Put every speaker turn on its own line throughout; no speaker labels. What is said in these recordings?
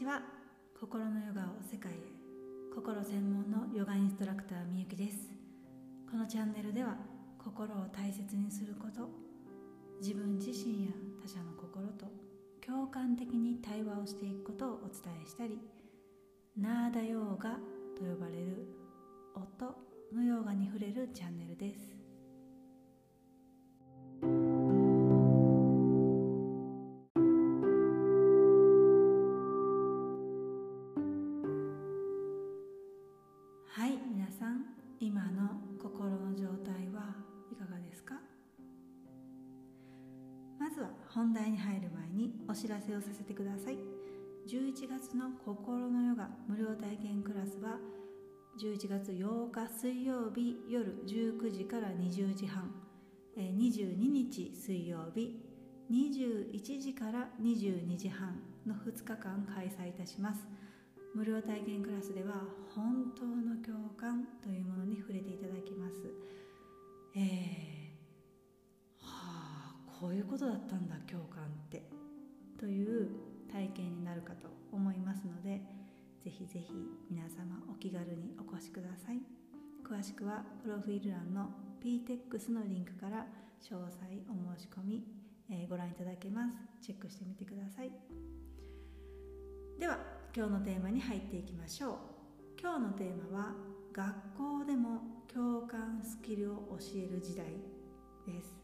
ちは。心のヨガを世界へ。心専門のヨガインストラクターみゆきです。このチャンネルでは心を大切にすること自分自身や他者の心と共感的に対話をしていくことをお伝えしたりナーダヨーガと呼ばれる音のヨガに触れるチャンネルです。まずは本題に入る前にお知らせをさせてください。11月の心のヨガ無料体験クラスは11月8日水曜日夜19時から20時半。22日水曜日21時から22時半の2日間開催いたします。無料体験クラスでは本当の共感というものに触れていただきます。え、ことだったんだ共感って。という体験になるかと思いますのでぜひぜひ皆様お気軽にお越しください。詳しくはプロフィール欄の PTEX のリンクから詳細お申し込み、えー、ご覧いただけます。チェックしてみてください。では今日のテーマに入っていきましょう。今日のテーマは学校でも共感スキルを教える時代です、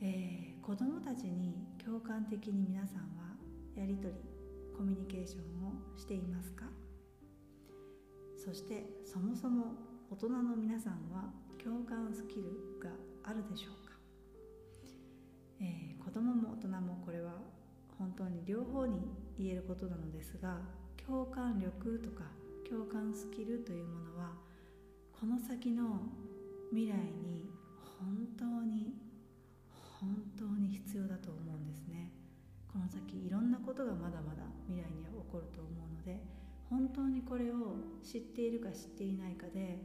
えー、子どもたちに共感的に皆さんはやり取りコミュニケーションをしていますか？そしてそもそも大人の皆さんは共感スキルがあるでしょうか、えー、子供も大人もこれは本当に両方に言えることなのですが共感力とか共感スキルというものはこの先の未来に本当に本当に必要だと思うんですね。この先いろんなことがまだまだ未来には起こると思うので本当にこれを知っているか知っていないかで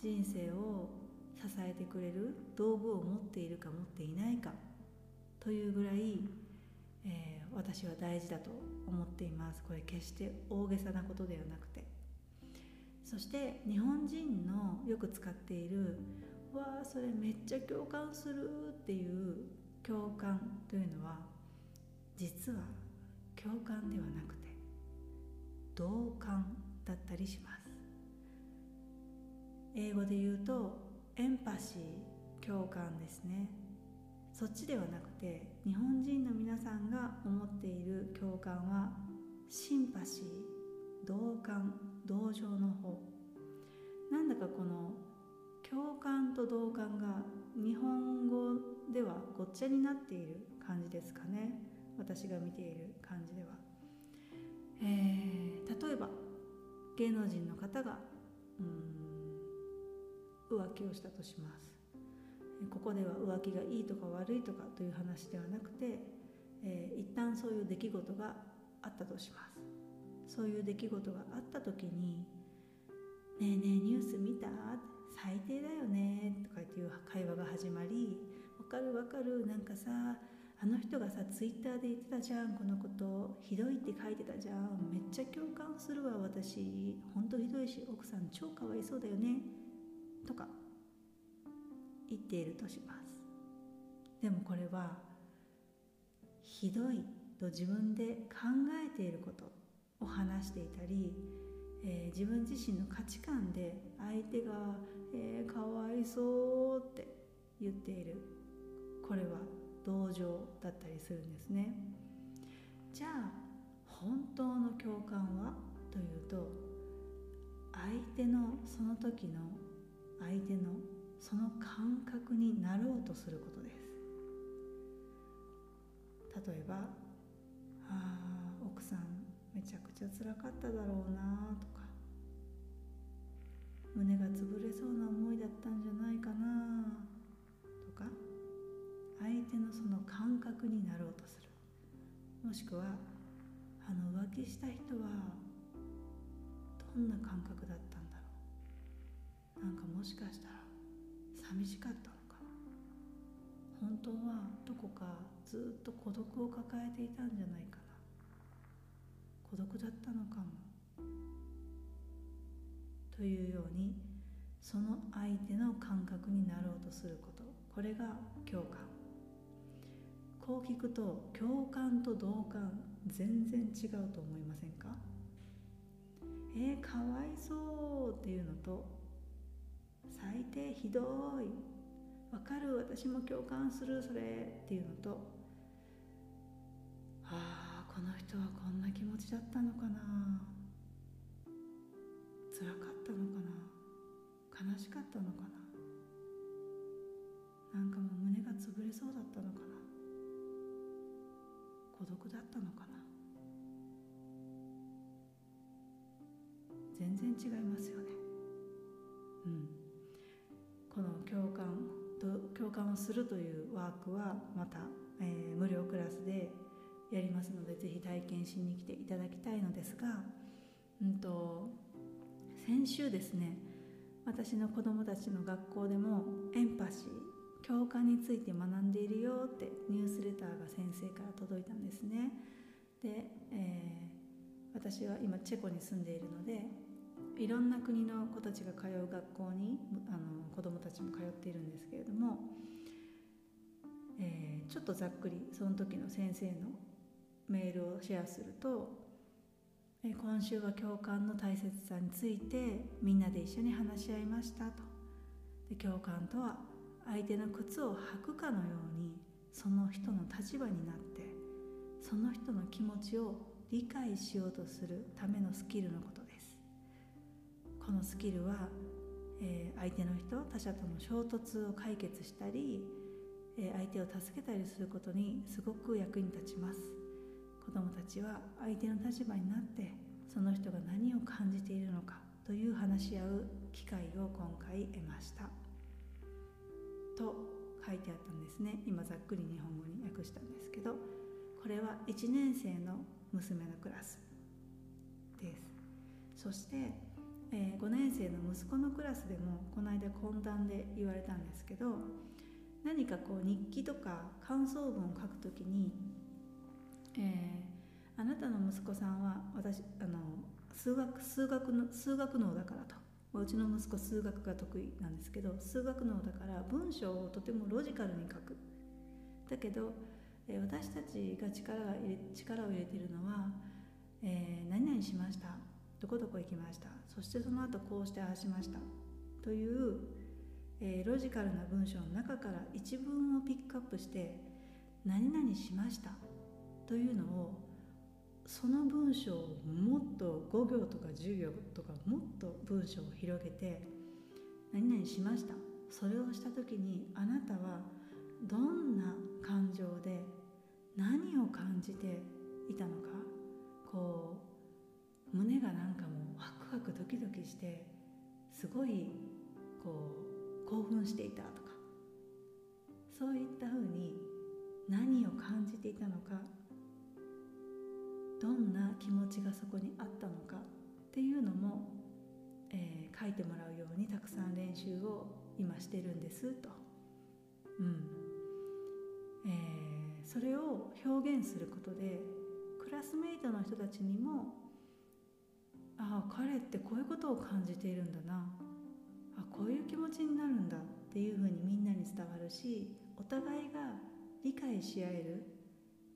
人生を支えてくれる道具を持っているか持っていないかというぐらいえー、私は大事だと思っています。これ決して大げさなことではなくて。そして日本人のよく使っている「わあそれめっちゃ共感する」っていう共感というのは実は共感ではなくて同感だったりします。英語で言うとエンパシー共感ですね。そっちではなくて日本人の皆さんが思っている共感はシンパシー同感同情の方。なんだかこの共感と同感が日本語ではごっちゃになっている感じですかね。私が見ている感じでは、えー、例えば芸能人の方がうん浮気をしたとします。ここでは浮気がいいとか悪いとかという話ではなくて、えー、一旦そういう出来事があったとします。そういう出来事があった時に「ねえねえニュース見た?」最低だよねとかっていう会話が始まり「わかるわかるなんかさあの人がさツイッターで言ってたじゃんこのことひどいって書いてたじゃんめっちゃ共感するわ私。ほんとひどいし奥さん超かわいそうだよね」とか言っているとします。でもこれはひどいと自分で考えていることを話していたり、えー、自分自身の価値観で相手が「えー、かわいそう」って言っている。これは同情だったりするんですね。じゃあ本当の共感は？というと相手のその時の相手のその感覚になろうとすることです。例えば「あ奥さんめちゃくちゃ辛かっただろうな」とか「胸が潰れそうな思いだったんじゃないかな」とか相手のその感覚になろうとする。もしくはあの浮気した人はどんな感覚だったんだろう。なんかもしかしたら寂しかったのか。本当はどこかずっと孤独を抱えていたんじゃないかな。孤独だったのかも。というようにその相手の感覚になろうとすること。これが共感。こう聞くと共感と同感全然違うと思いませんか？えー、かわいそうっていうのと最低ひどい。わかる。私も共感するそれっていうのとああこの人はこんな気持ちだったのかな。辛かったのかな？悲しかったのかな？なんかもう胸が潰れそうだったのかな？孤独だったのかな？全然違いますよね。うん。この共感共感をするというワークはまた、えー、無料クラスでやりますのでぜひ体験しに来ていただきたいのですが、うんと、先週ですね私の子どもたちの学校でもエンパシー共感について学んでいるよってニュースレターが先生から届いたんですね。で、えー、私は今チェコに住んでいるのでいろんな国の子たちが通う学校にあの子どもたちも通っているんですけれども、えー、ちょっとざっくりその時の先生のメールをシェアすると、今週は共感の大切さについてみんなで一緒に話し合いましたと。で共感とは相手の靴を履くかのようにその人の立場になってその人の気持ちを理解しようとするためのスキルのことです。このスキルはえー、相手の人他者との衝突を解決したり、えー、相手を助けたりすることにすごく役に立ちます。子どもたちは相手の立場になってその人が何を感じているのかという話し合う機会を今回得ました。と書いてあったんですね。今ざっくり日本語に訳したんですけどこれは1年生の娘のクラスです。そしてえー、5年生の息子のクラスでもこの間懇談で言われたんですけど何かこう日記とか感想文を書くときに、えー、あなたの息子さんは私あの数学数学の数学脳だからとうちの息子数学が得意なんですけど数学脳だから文章をとてもロジカルに書く。だけど、えー、私たちが力が入れ力を入れているのは、えー、何々しましたどこどこ行きましたそしてその後こうしてああしましたという、えー、ロジカルな文章の中から一文をピックアップして何々しましたというのをその文章をもっと5行とか10行とかもっと文章を広げて何々しました。それをした時にあなたはどんな感情で何を感じていたのか。こう胸がなんかもうワクワクドキドキしてすごいこう興奮していたとか。そういったふうに何を感じていたのか。どんな気持ちがそこにあったのかっていうのも、えー、書いてもらうようにたくさん練習を今してるんですと。うんえー、それを表現することでクラスメイトの人たちにもああ彼ってこういうことを感じているんだなあこういう気持ちになるんだっていうふうにみんなに伝わるしお互いが理解し合える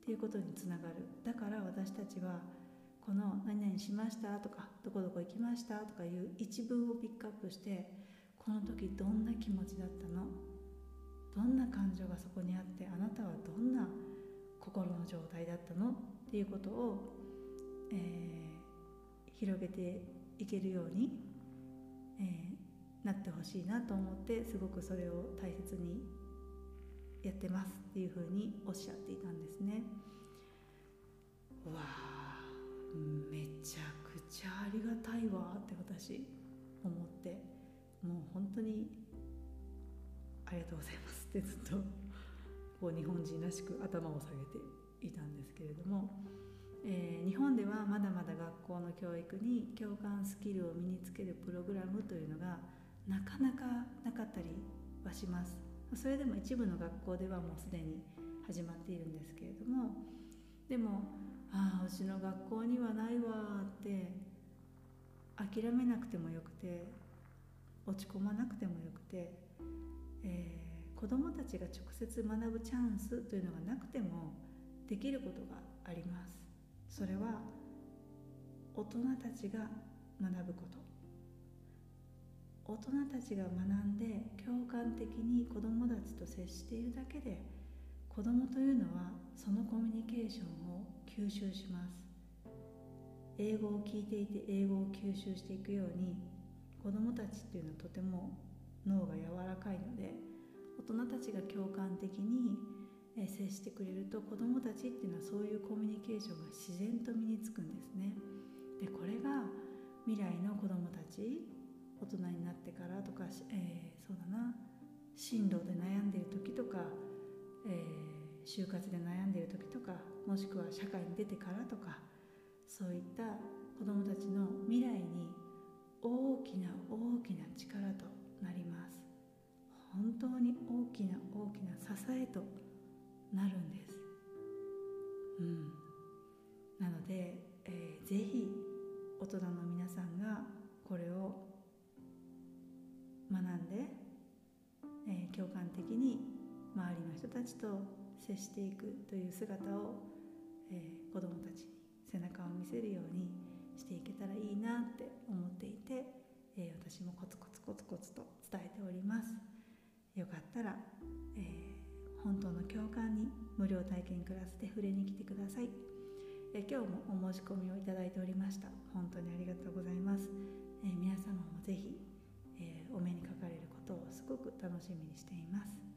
っていうことにつながる。だから私たちはこの「何々しました」とか「どこどこ行きました」とかいう一文をピックアップしてこの時どんな気持ちだったのどんな感情がそこにあってあなたはどんな心の状態だったの？っていうことを、えー広げていけるように、えー、なってほしいなと思ってすごくそれを大切にやってますっていうふうにおっしゃっていたんですね。わあめちゃくちゃありがたいわって私思ってもう本当にありがとうございますってずっとこう日本人らしく頭を下げていたんですけれどもえー、日本ではまだまだ学校の教育に共感スキルを身につけるプログラムというのがなかなかなかったりはしますそれでも一部の学校ではもうすでに始まっているんですけれども、でもああうちの学校にはないわって諦めなくてもよくて落ち込まなくてもよくて、えー、子どもたちが直接学ぶチャンスというのがなくてもできることがあります。それは大人たちが学ぶこと。大人たちが学んで共感的に子どもたちと接しているだけで子どもというのはそのコミュニケーションを吸収します英語を聞いていて英語を吸収していくように子どもたちっていうのはとても脳が柔らかいので大人たちが共感的に接してくれると子どもたちっていうのはそういうコミュニケーションが自然と身につくんですね。でこれが未来の子どもたち大人になってからとか、えー、そうだな。進路で悩んでいる時とか、えー、就活で悩んでいる時とかもしくは社会に出てからとかそういった子どもたちの未来に大きな大きな力となります。本当に大きな大きな支えとなるんです。うん。なので、えー、ぜひ大人の皆さんがこれを学んで、えー、共感的に周りの人たちと接していくという姿を、えー、子どもたちに背中を見せるようにしていけたらいいなって思っていて、えー、私もコツコツコツコツと伝えております。よかったら、えー、本当の共感に無料体験クラスで触れに来てください、えー、今日もお申し込みをいただいておりました。本当にありがとうございます、え皆様もぜひえー、お目にかかれることをすごく楽しみにしています。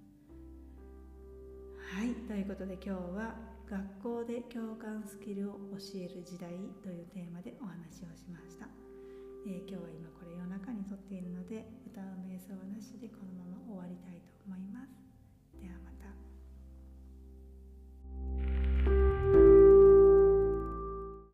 はいということで今日は「学校で共感スキルを教える時代」というテーマでお話をしました。えー、今日は今これ夜中に撮っているので歌う瞑想はなしでこのまま終わりたいと思います。ではまた。